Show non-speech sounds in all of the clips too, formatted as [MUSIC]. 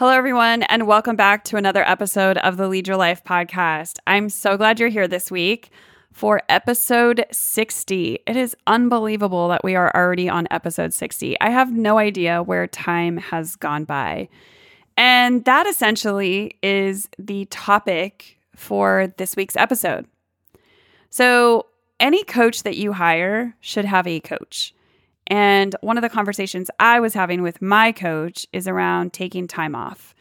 Hello, everyone, and welcome back to another episode of the Lead Your Life podcast. I'm so glad you're here this week for episode 60. It is unbelievable that we are already on episode 60. I have no idea where time has gone by. And that essentially is the topic for this week's episode. So, any coach that you hire should have a coach. And one of the conversations I was having with my coach is around taking time off.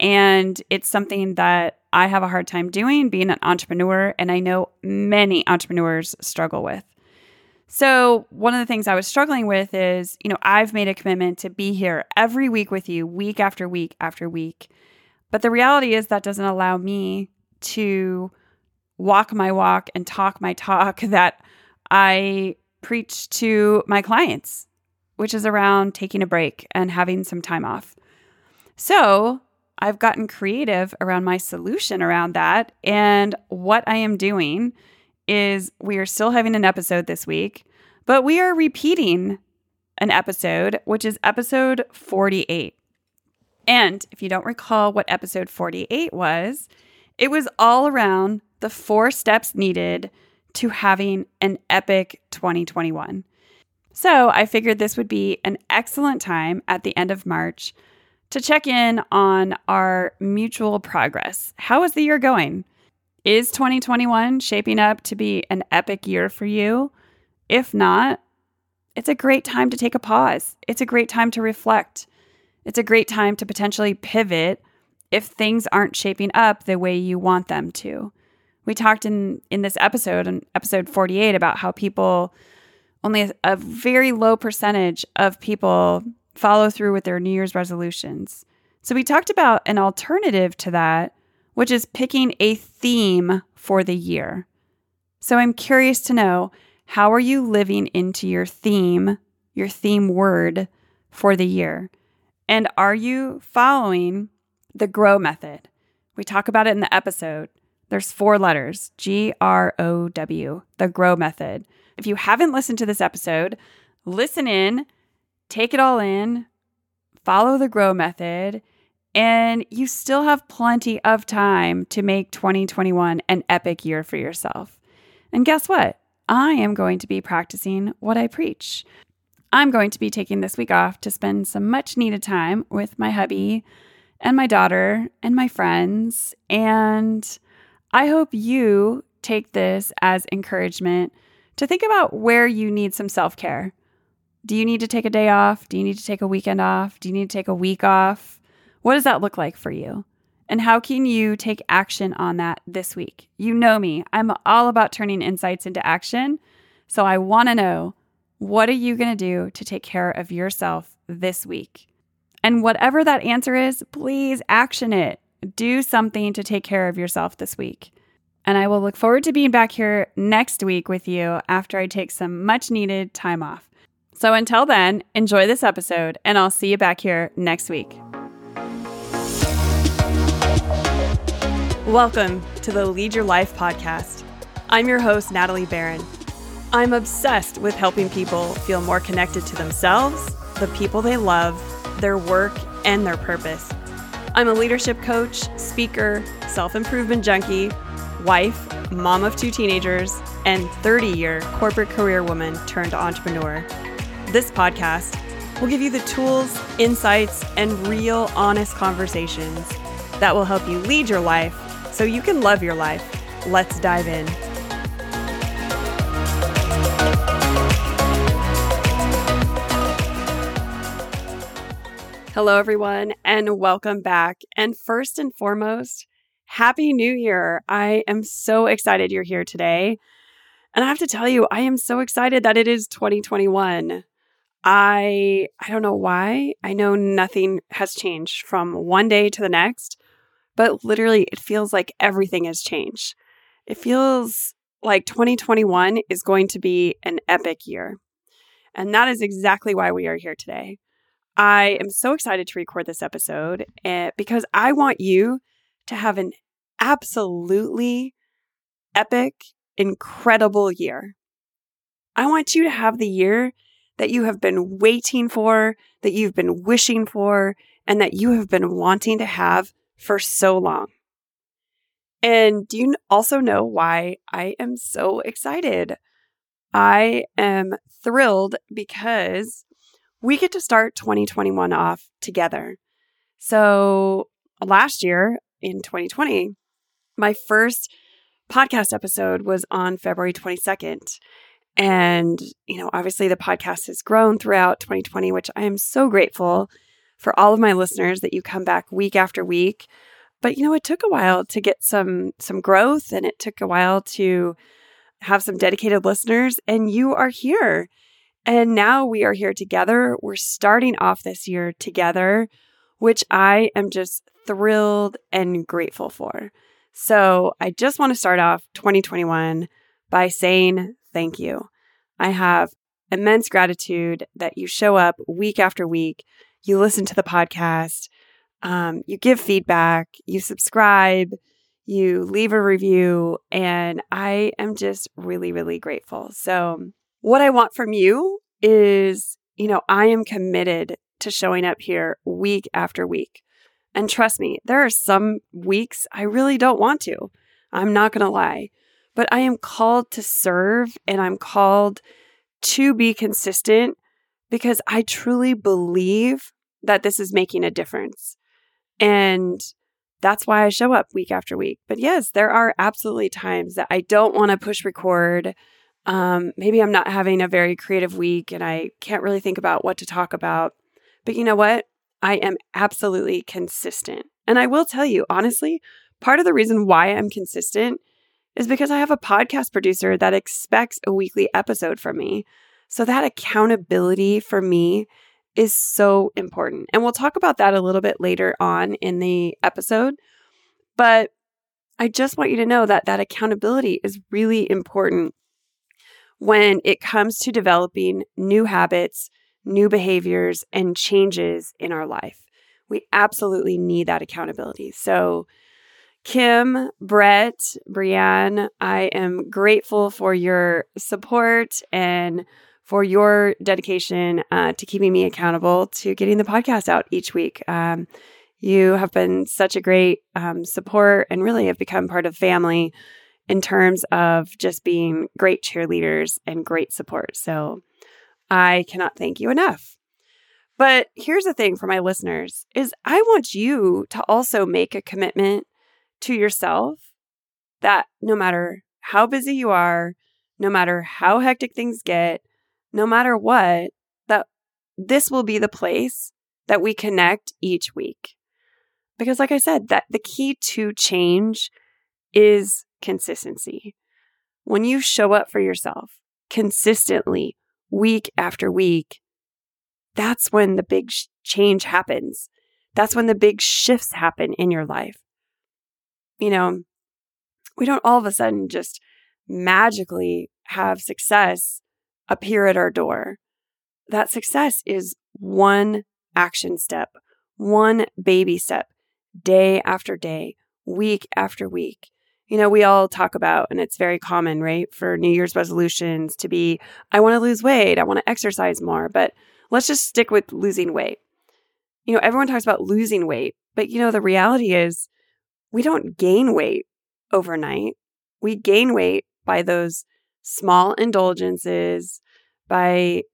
And it's something that I have a hard time doing being an entrepreneur. And I know many entrepreneurs struggle with. So, one of the things I was struggling with is, you know, I've made a commitment to be here every week with you, week after week after week. But the reality is that doesn't allow me to walk my walk and talk my talk [LAUGHS] that I preach to my clients, which is around taking a break and having some time off. So I've gotten creative around my solution around that. And what I am doing is we are still having an episode this week, but we are repeating an episode, which is episode 48. And if you don't recall what episode 48 was, it was all around the four steps needed to having an epic 2021. So I figured this would be an excellent time at the end of March to check in on our mutual progress. How is the year going? Is 2021 shaping up to be an epic year for you? If not, it's a great time to take a pause. It's a great time to reflect. It's a great time to potentially pivot if things aren't shaping up the way you want them to we talked in in this episode in episode 48 about how people only a, a very low percentage of people follow through with their new year's resolutions. So we talked about an alternative to that which is picking a theme for the year. So i'm curious to know how are you living into your theme your theme word for the year? And are you following the grow method? We talk about it in the episode there's four letters G R O W, the GROW method. If you haven't listened to this episode, listen in, take it all in, follow the GROW method, and you still have plenty of time to make 2021 an epic year for yourself. And guess what? I am going to be practicing what I preach. I'm going to be taking this week off to spend some much needed time with my hubby and my daughter and my friends and I hope you take this as encouragement to think about where you need some self care. Do you need to take a day off? Do you need to take a weekend off? Do you need to take a week off? What does that look like for you? And how can you take action on that this week? You know me, I'm all about turning insights into action. So I want to know what are you to do to take care of yourself this week? And whatever that answer is, please action it do something to take care of yourself this week. And I will look forward to being back here next week with you after I take some much needed time off. So until then, enjoy this episode, and I'll see you back here next week. Welcome to the Lead Your Life podcast. I'm your host, Natalie Barron. I'm obsessed with helping people feel more connected to themselves, the people they love, their work, and their purpose. I'm a leadership coach, speaker, self improvement junkie, wife, mom of two teenagers, and 30 year corporate career woman turned entrepreneur. This podcast will give you the tools, insights, and real honest conversations that will help you lead your life so you can love your life. Let's dive in. Hello, everyone, and welcome back. And first and foremost, Happy New Year. I am so excited you're here today. And I have to tell you, I am so excited that it is 2021. I I don't know why. I know nothing has changed from one day to the next, but literally it feels like everything has changed. It feels like 2021 is going to be an epic year. And that is exactly why we are here today. I am so excited to record this episode uh, because I want you to have an absolutely epic, incredible year. I want you to have the year that you have been waiting for, that you've been wishing for, and that you have been wanting to have for so long. And do you also know why I am so excited? I am thrilled because we get to start 2021 off together. So last year in 2020, my first podcast episode was on February 22nd. And, you know, obviously the podcast has grown throughout 2020, which I am so grateful for all of my listeners that you come back week after week. But you know, it took a while to get some some growth and it took a while to have some dedicated listeners and you are here. And now we are here together. We're starting off this year together, which I am just thrilled and grateful for. So, I just want to start off 2021 by saying thank you. I have immense gratitude that you show up week after week you listen to the podcast, um, you give feedback, you subscribe, you leave a review, and I am just really, really grateful. So, what I want from you is, you know, I am committed to showing up here week after week. And trust me, there are some weeks I really don't want to. I'm not going to lie. But I am called to serve and I'm called to be consistent because I truly believe that this is making a difference. And that's why I show up week after week. But yes, there are absolutely times that I don't want to push record. Um, maybe I'm not having a very creative week and I can't really think about what to talk about. But you know what? I am absolutely consistent. And I will tell you, honestly, part of the reason why I'm consistent is because I have a podcast producer that expects a weekly episode from me. So that accountability for me is so important. And we'll talk about that a little bit later on in the episode. But I just want you to know that that accountability is really important when it comes to developing new habits, new behaviors, and changes in our life. We absolutely need that accountability. So, Kim, Brett, Brianne, I am grateful for your support and for your dedication uh, to keeping me accountable to getting the podcast out each week. Um, you have been such a great um, support and really have become part of family in terms of just being great cheerleaders and great support. So I cannot thank you enough. But here's the thing for my listeners is I want you to also make a commitment to yourself that no matter how busy you are, no matter how hectic things get, no matter what, that this will be the place that we connect each week. Because like I said, that the key to change is consistency. When you show up for yourself consistently, week after week, that's when the big sh- change happens. That's when the big shifts happen in your life. You know, we don't all of a sudden just magically have success appear at our door. That success is one action step, one baby step, day after day, week after week. You know, we all talk about, and it's very common, right? For New Year's resolutions to be, I want to lose weight, I want to exercise more, but let's just stick with losing weight. You know, everyone talks about losing weight, but you know, the reality is we don't gain weight overnight. We gain weight by those small indulgences, by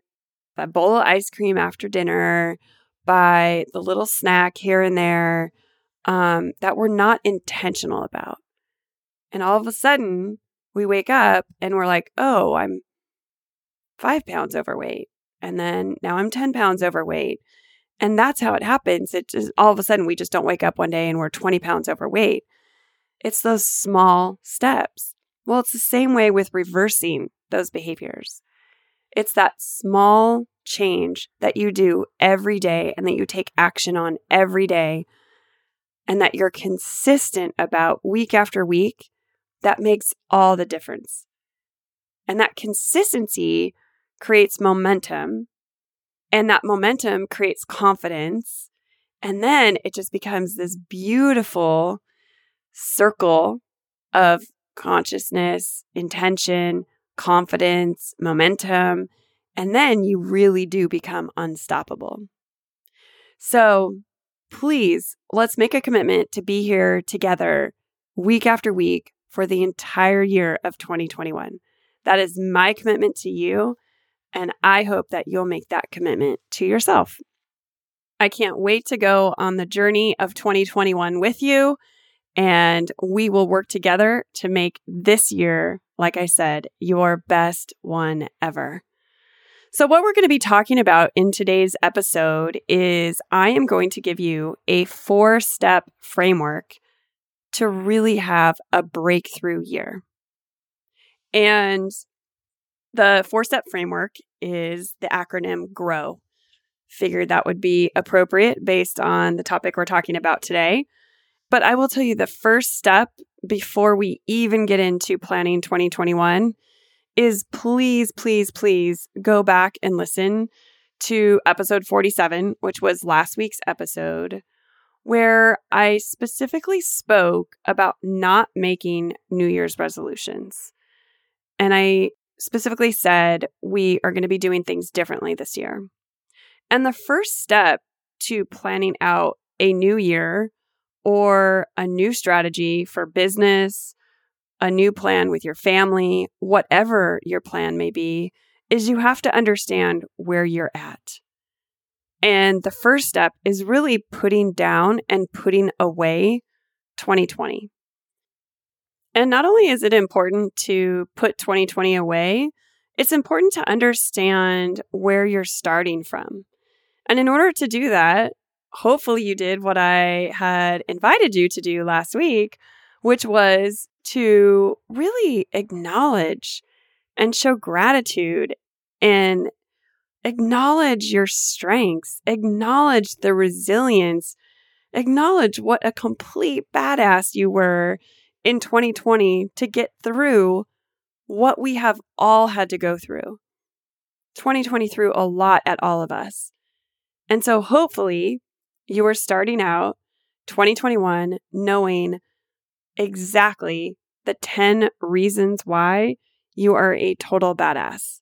a bowl of ice cream after dinner, by the little snack here and there um, that we're not intentional about. And all of a sudden, we wake up and we're like, oh, I'm five pounds overweight. And then now I'm 10 pounds overweight. And that's how it happens. It just all of a sudden we just don't wake up one day and we're 20 pounds overweight. It's those small steps. Well, it's the same way with reversing those behaviors. It's that small change that you do every day and that you take action on every day and that you're consistent about week after week that makes all the difference. And that consistency creates momentum, and that momentum creates confidence. And then it just becomes this beautiful circle of consciousness, intention, confidence, momentum, and then you really do become unstoppable. So, please, let's make a commitment to be here together week after week for the entire year of 2021. That is my commitment to you. And I hope that you'll make that commitment to yourself. I can't wait to go on the journey of 2021 with you. And we will work together to make this year, like I said, your best one ever. So, what we're going to be talking about in today's episode is I am going to give you a four step framework to really have a breakthrough year. And the four step framework is the acronym GROW. Figured that would be appropriate based on the topic we're talking about today. But I will tell you the first step before we even get into planning 2021 is please, please, please go back and listen to episode 47, which was last week's episode, where I specifically spoke about not making New Year's resolutions. And I specifically said we are going to be doing things differently this year. And the first step to planning out a new year or a new strategy for business, a new plan with your family, whatever your plan may be, is you have to understand where you're at. And the first step is really putting down and putting away 2020. And not only is it important to put 2020 away, it's important to understand where you're starting from. And in order to do that, hopefully you did what I had invited you to do last week, which was to really acknowledge and show gratitude and acknowledge your strengths, acknowledge the resilience, acknowledge what a complete badass you were in 2020 to get through what we have all had to go through. 2020 threw a lot at all of us. And so hopefully you are starting out 2021 knowing exactly the 10 reasons why you are a total badass.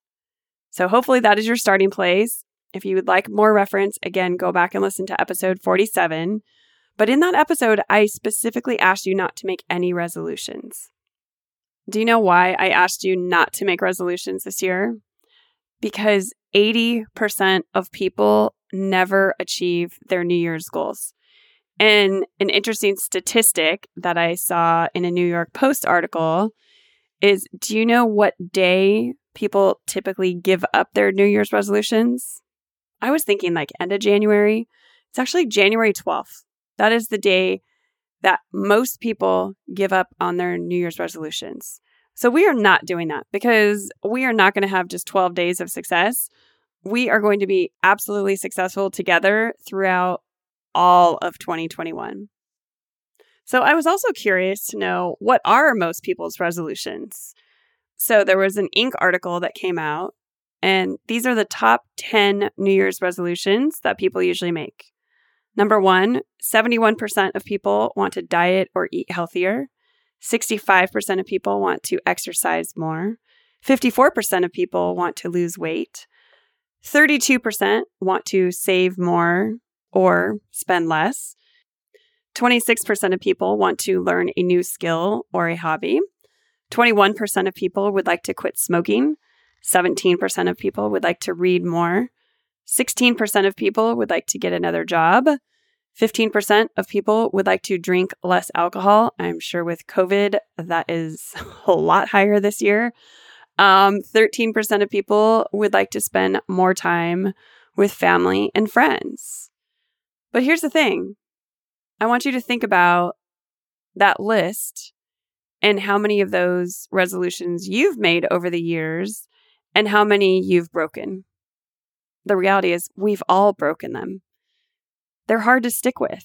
So hopefully that is your starting place. If you would like more reference, again, go back and listen to episode 47. But in that episode, I specifically asked you not to make any resolutions. Do you know why I asked you not to make resolutions this year? Because 80% of people never achieve their New Year's goals. And an interesting statistic that I saw in a New York Post article is do you know what day people typically give up their New Year's resolutions? I was thinking like end of January. It's actually January 12th. That is the day that most people give up on their New Year's resolutions. So we are not doing that because we are not going to have just 12 days of success. We are going to be absolutely successful together throughout all of 2021. So I was also curious to know what are most people's resolutions? So there was an Inc. article that came out, and these are the top 10 New Year's resolutions that people usually make. Number one, 71% of people want to diet or eat healthier. 65% of people want to exercise more. 54% of people want to lose weight. 32% want to save more or spend less. 26% of people want to learn a new skill or a hobby. 21% of people would like to quit smoking. 17% of people would like to read more. 16% of people would like to get another job. 15% of people would like to drink less alcohol. I'm sure with COVID, that is [LAUGHS] a lot higher this year. Um, 13% of people would like to spend more time with family and friends. But here's the thing I want you to think about that list and how many of those resolutions you've made over the years and how many you've broken. The reality is, we've all broken them. They're hard to stick with.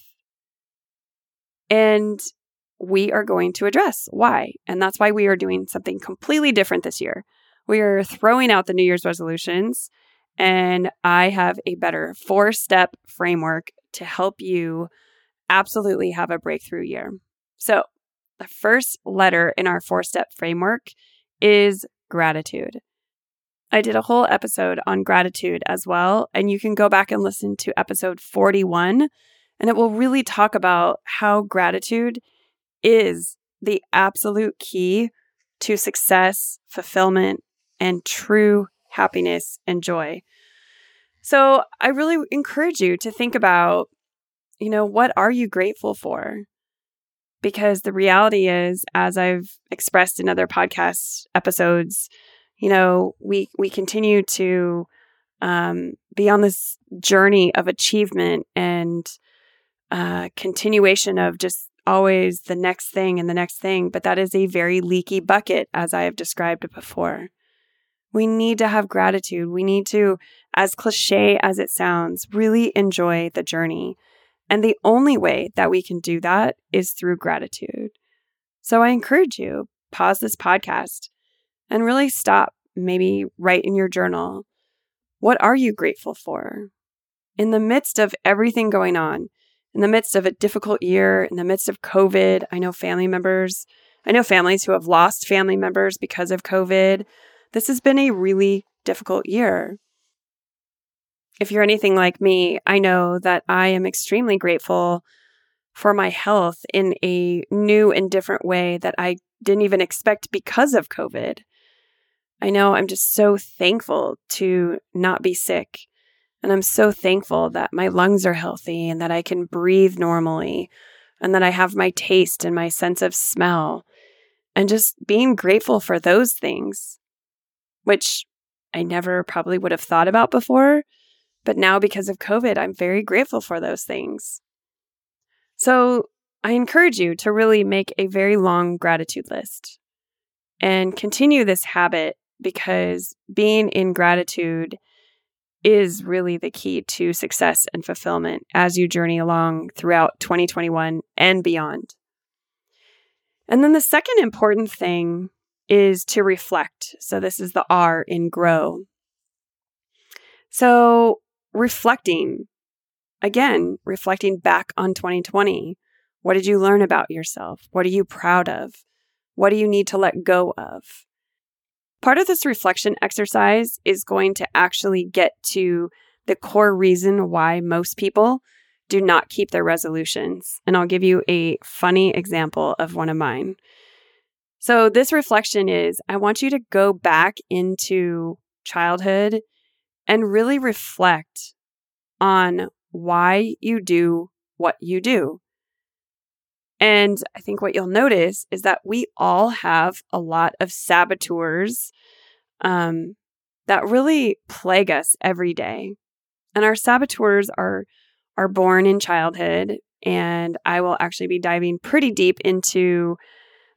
And we are going to address why. And that's why we are doing something completely different this year. We are throwing out the New Year's resolutions, and I have a better four step framework to help you absolutely have a breakthrough year. So, the first letter in our four step framework is gratitude. I did a whole episode on gratitude as well, and you can go back and listen to episode 41. And it will really talk about how gratitude is the absolute key to success, fulfillment, and true happiness and joy. So I really encourage you to think about, you know, what are you grateful for? Because the reality is, as I've expressed in other podcast episodes, you know, we we continue to um, be on this journey of achievement and uh, continuation of just always the next thing and the next thing. But that is a very leaky bucket, as I have described it before. We need to have gratitude. We need to, as cliche as it sounds, really enjoy the journey. And the only way that we can do that is through gratitude. So I encourage you, pause this podcast and really stop, maybe write in your journal. What are you grateful for? In the midst of everything going on, in the midst of a difficult year, in the midst of COVID, I know family members, I know families who have lost family members because of COVID. This has been a really difficult year. If you're anything like me, I know that I am extremely grateful for my health in a new and different way that I didn't even expect because of COVID. I know I'm just so thankful to not be sick. And I'm so thankful that my lungs are healthy and that I can breathe normally and that I have my taste and my sense of smell. And just being grateful for those things which I never probably would have thought about before. But now, because of COVID, I'm very grateful for those things. So I encourage you to really make a very long gratitude list and continue this habit because being in gratitude is really the key to success and fulfillment as you journey along throughout 2021 and beyond. And then the second important thing is to reflect. So, this is the R in grow. So, reflecting, again, reflecting back on 2020. What did you learn about yourself? What are you proud of? What do you need to let go of? Part of this reflection exercise is going to actually get to the core reason why most people do not keep their resolutions. And I'll give you a funny example of one of mine. So, this reflection is I want you to go back into childhood and really reflect on why you do what you do. And I think what you'll notice is that we all have a lot of saboteurs um, that really plague us every day. And our saboteurs are are born in childhood. And I will actually be diving pretty deep into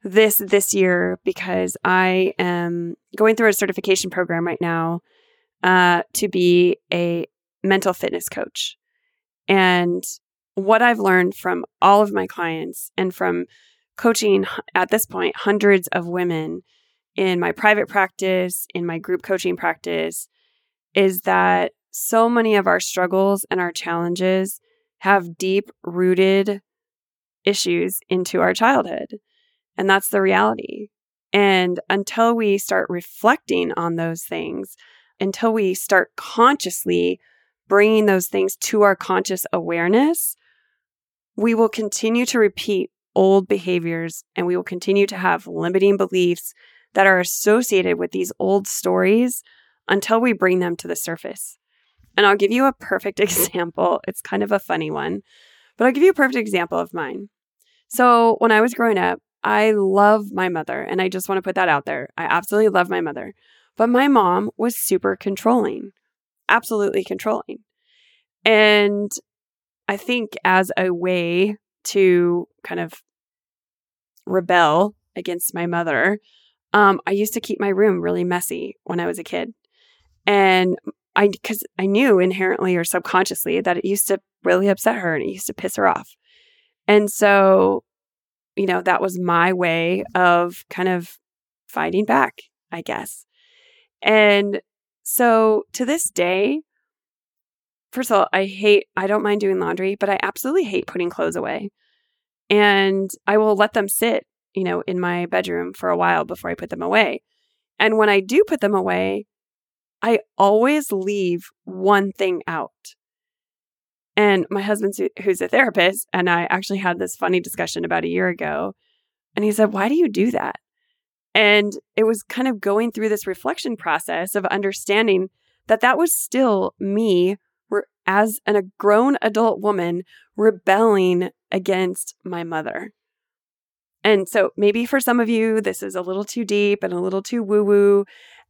this this year because I am going through a certification program right now uh, to be a mental fitness coach. And what I've learned from all of my clients and from coaching at this point hundreds of women in my private practice, in my group coaching practice, is that so many of our struggles and our challenges have deep rooted issues into our childhood. And that's the reality. And until we start reflecting on those things, until we start consciously bringing those things to our conscious awareness, we will continue to repeat old behaviors and we will continue to have limiting beliefs that are associated with these old stories until we bring them to the surface. And I'll give you a perfect [LAUGHS] example. It's kind of a funny one, but I'll give you a perfect example of mine. So, when I was growing up, I love my mother, and I just want to put that out there. I absolutely love my mother. But my mom was super controlling, absolutely controlling. And I think as a way to kind of rebel against my mother, um, I used to keep my room really messy when I was a kid. And I, because I knew inherently or subconsciously that it used to really upset her and it used to piss her off. And so you know, that was my way of kind of fighting back, I guess. And so to this day, first of all, I hate, I don't mind doing laundry, but I absolutely hate putting clothes away. And I will let them sit, you know, in my bedroom for a while before I put them away. And when I do put them away, I always leave one thing out. And my husband, who's a therapist, and I actually had this funny discussion about a year ago. And he said, Why do you do that? And it was kind of going through this reflection process of understanding that that was still me as an, a grown adult woman rebelling against my mother. And so maybe for some of you, this is a little too deep and a little too woo woo,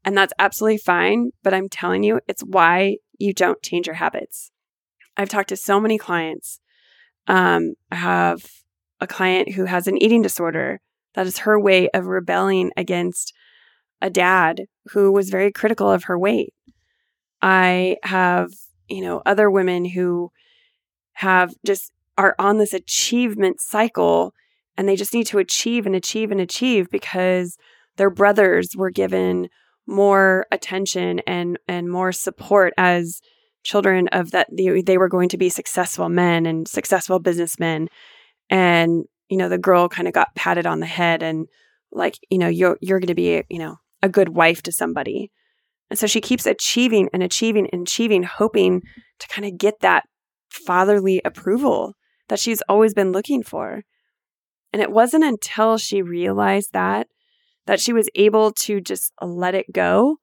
and that's absolutely fine. But I'm telling you, it's why you don't change your habits. I've talked to so many clients. Um, I have a client who has an eating disorder. That is her way of rebelling against a dad who was very critical of her weight. I have, you know, other women who have just are on this achievement cycle and they just need to achieve and achieve and achieve because their brothers were given more attention and and more support as children of that they, they were going to be successful men and successful businessmen and you know the girl kind of got patted on the head and like you know you're you're going to be you know a good wife to somebody and so she keeps achieving and achieving and achieving hoping to kind of get that fatherly approval that she's always been looking for and it wasn't until she realized that that she was able to just let it go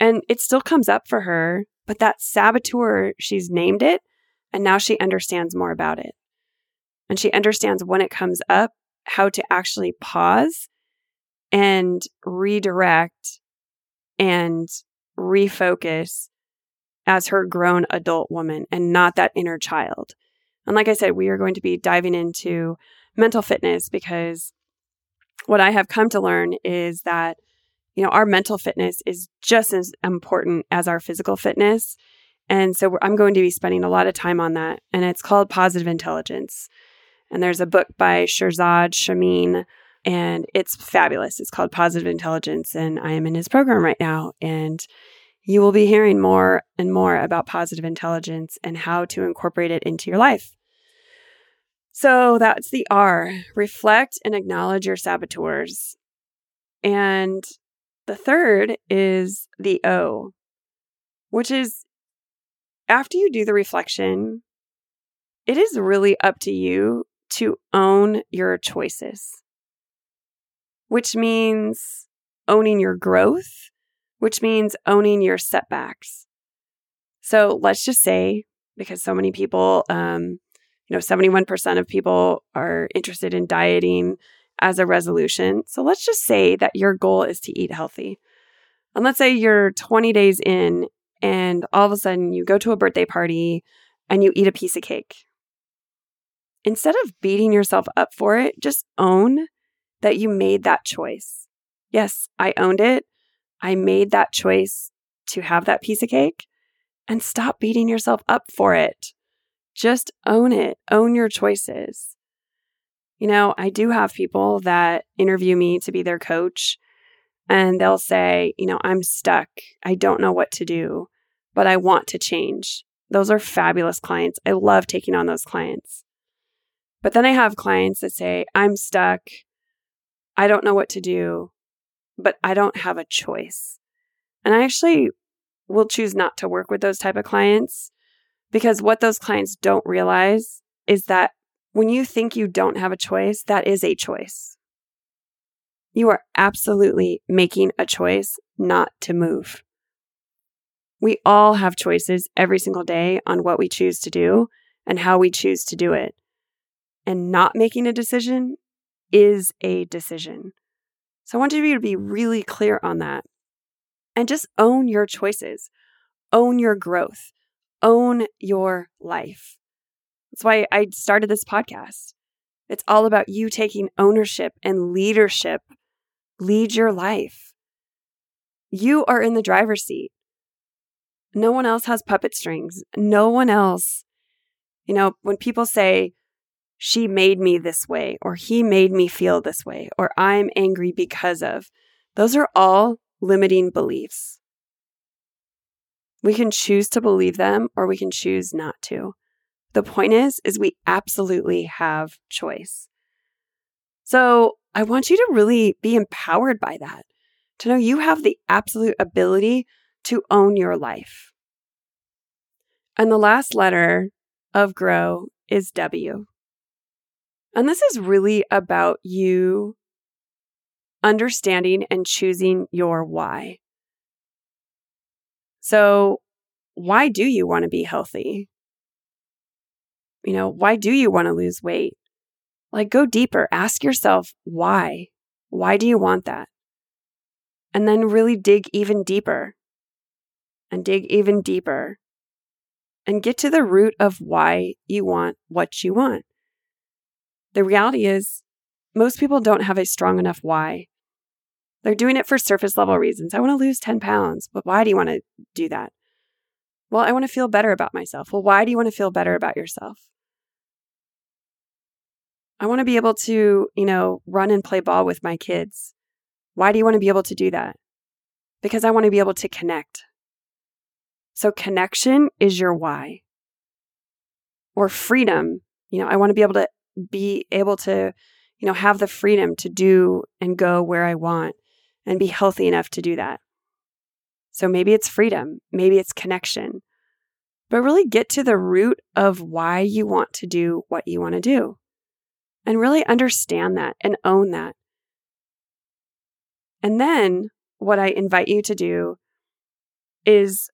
and it still comes up for her but that saboteur, she's named it, and now she understands more about it. And she understands when it comes up, how to actually pause and redirect and refocus as her grown adult woman and not that inner child. And like I said, we are going to be diving into mental fitness because what I have come to learn is that you know, our mental fitness is just as important as our physical fitness. And so I'm going to be spending a lot of time on that. And it's called Positive Intelligence. And there's a book by Shirzad Chamine, and it's fabulous. It's called Positive Intelligence. And I am in his program right now. And you will be hearing more and more about positive intelligence and how to incorporate it into your life. So that's the R reflect and acknowledge your saboteurs. And the third is the O, which is after you do the reflection, it is really up to you to own your choices, which means owning your growth, which means owning your setbacks. So let's just say, because so many people, um, you know, 71% of people are interested in dieting as a resolution. So let's just say that your goal is to eat healthy. And let's say you're 20 days in and all of a sudden you go to a birthday party and you eat a piece of cake. Instead of beating yourself up for it, just own that you made that choice. Yes, I owned it. I made that choice to have that piece of cake and stop beating yourself up for it. Just own it. Own your choices. You know, I do have people that interview me to be their coach, and they'll say, you know, I'm stuck. I don't know what to do, but I want to change. Those are fabulous clients. I love taking on those clients. But then I have clients that say, I'm stuck. I don't know what to do, but I don't have a choice. And I actually will choose not to work with those type of clients because what those clients don't realize is that when you think you don't have a choice, that is a choice. You are absolutely making a choice not to move. We all have choices every single day on what we choose to do and how we choose to do it. And not making a decision is a decision. So I want you to be really clear on that. And just own your choices, own your growth, own your life. That's why I started this podcast. It's all about you taking ownership and leadership. Lead your life. You are in the driver's seat. No one else has puppet strings. No one else. You know, when people say, she made me this way, or he made me feel this way, or I'm angry because of, those are all limiting beliefs. We can choose to believe them or we can choose not to. The point is, is we absolutely have choice. So I want you to really be empowered by that, to know you have the absolute ability to own your life. And the last letter of grow is W. And this is really about you understanding and choosing your why. So, why do you want to be healthy? You know, why do you want to lose weight? Like, go deeper. Ask yourself why. Why do you want that? And then really dig even deeper and dig even deeper and get to the root of why you want what you want. The reality is, most people don't have a strong enough why. They're doing it for surface level reasons. I want to lose 10 pounds, but why do you want to do that? Well, I want to feel better about myself. Well, why do you want to feel better about yourself? I want to be able to, you know, run and play ball with my kids. Why do you want to be able to do that? Because I want to be able to connect. So connection is your why. Or freedom, you know, I want to be able to be able to, you know, have the freedom to do and go where I want and be healthy enough to do that. So maybe it's freedom, maybe it's connection, but really get to the root of why you want to do what you want to do and really understand that and own that. And then what I invite you to do is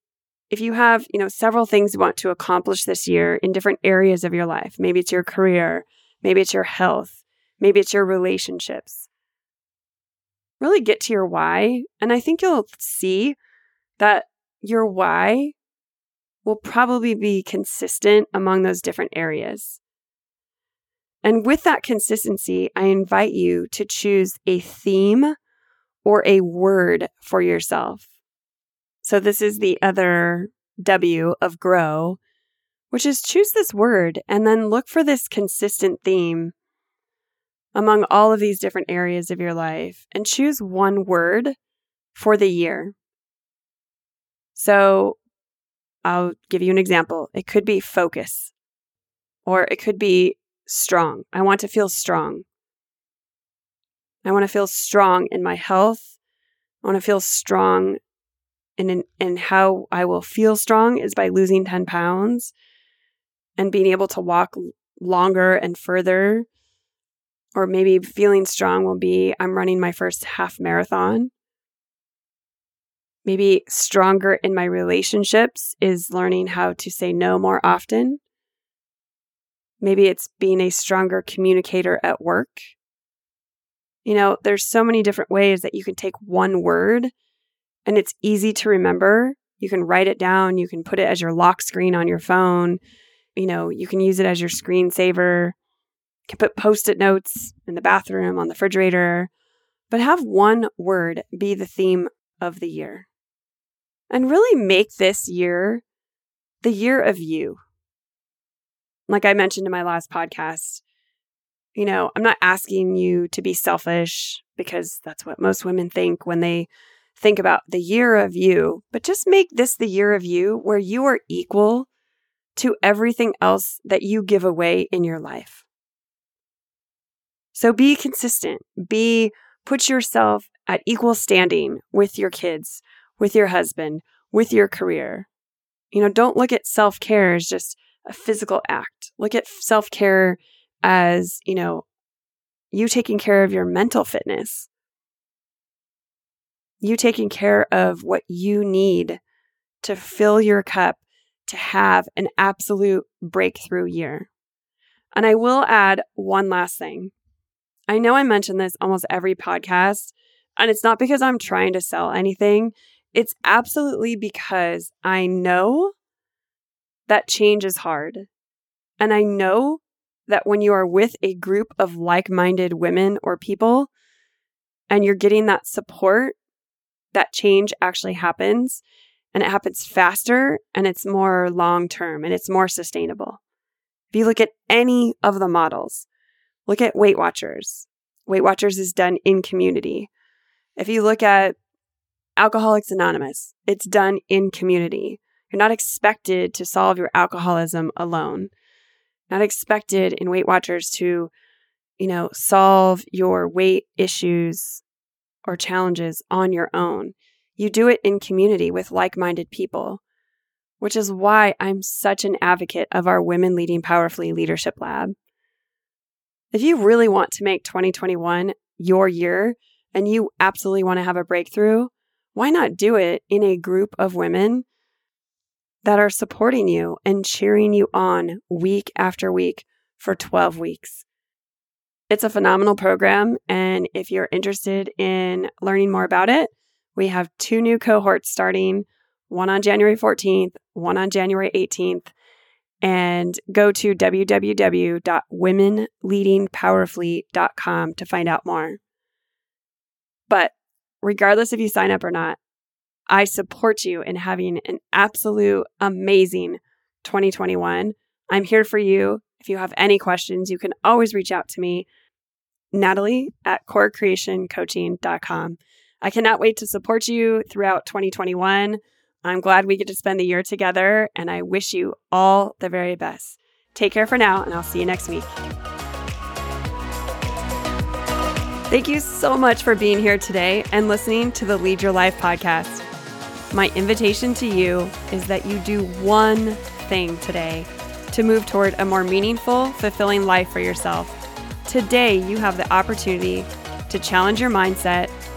if you have, you know, several things you want to accomplish this year in different areas of your life, maybe it's your career, maybe it's your health, maybe it's your relationships. Really get to your why, and I think you'll see that your why will probably be consistent among those different areas. And with that consistency, I invite you to choose a theme or a word for yourself. So this is the other W of grow, which is choose this word and then look for this consistent theme among all of these different areas of your life and choose one word for the year. So I'll give you an example. It could be focus, or it could be strong. I want to feel strong. I want to feel strong in my health. I want to feel strong and and how I will feel strong is by losing 10 pounds and being able to walk longer and further or maybe feeling strong will be I'm running my first half marathon. Maybe stronger in my relationships is learning how to say no more often. Maybe it's being a stronger communicator at work. You know, there's so many different ways that you can take one word and it's easy to remember. You can write it down, you can put it as your lock screen on your phone. You know, you can use it as your screensaver. You can put post it notes in the bathroom, on the refrigerator, but have one word be the theme of the year. And really make this year the year of you. Like I mentioned in my last podcast, you know, I'm not asking you to be selfish because that's what most women think when they think about the year of you, but just make this the year of you where you are equal to everything else that you give away in your life. So be consistent. Be put yourself at equal standing with your kids, with your husband, with your career. You know, don't look at self-care as just a physical act. Look at self-care as, you know, you taking care of your mental fitness you taking care of what you need to fill your cup to have an absolute breakthrough year. And I will add one last thing. I know I mention this almost every podcast, and it's not because I'm trying to sell anything. It's absolutely because I know that change is hard. And I know that when you are with a group of like minded women or people and you're getting that support that change actually happens and it happens faster and it's more long term and it's more sustainable. If you look at any of the models, look at Weight Watchers. Weight Watchers is done in community. If you look at Alcoholics Anonymous, it's done in community. You're not expected to solve your alcoholism alone. Not expected in Weight Watchers to, you know, solve your weight issues or challenges on your own. You do it in community with like minded people. which is why I'm such an advocate of our Women Leading Powerfully Leadership Lab. If you really want to make 2021 your year and you absolutely want to have a breakthrough, why not do it in a group of women that are supporting you and cheering you on week after week for 12 weeks? It's a phenomenal program. And if you're interested in learning more about it, we have two new cohorts starting one on January 14th, one on January 18th. And go to www.womenleadingpowerfully.com to find out more. But regardless if you sign up or not, I support you in having an absolute amazing 2021. I'm here for you. If you have any questions, you can always reach out to me, Natalie at corecreationcoaching.com. I cannot wait to support you throughout 2021. I'm glad we get to spend the year together, and I wish you all the very best. Take care for now, and I'll see you next week. Thank you so much for being here today and listening to the Lead Your Life podcast. My invitation to you is that you do one thing today to move toward a more meaningful, fulfilling life for yourself. Today, you have the opportunity to challenge your mindset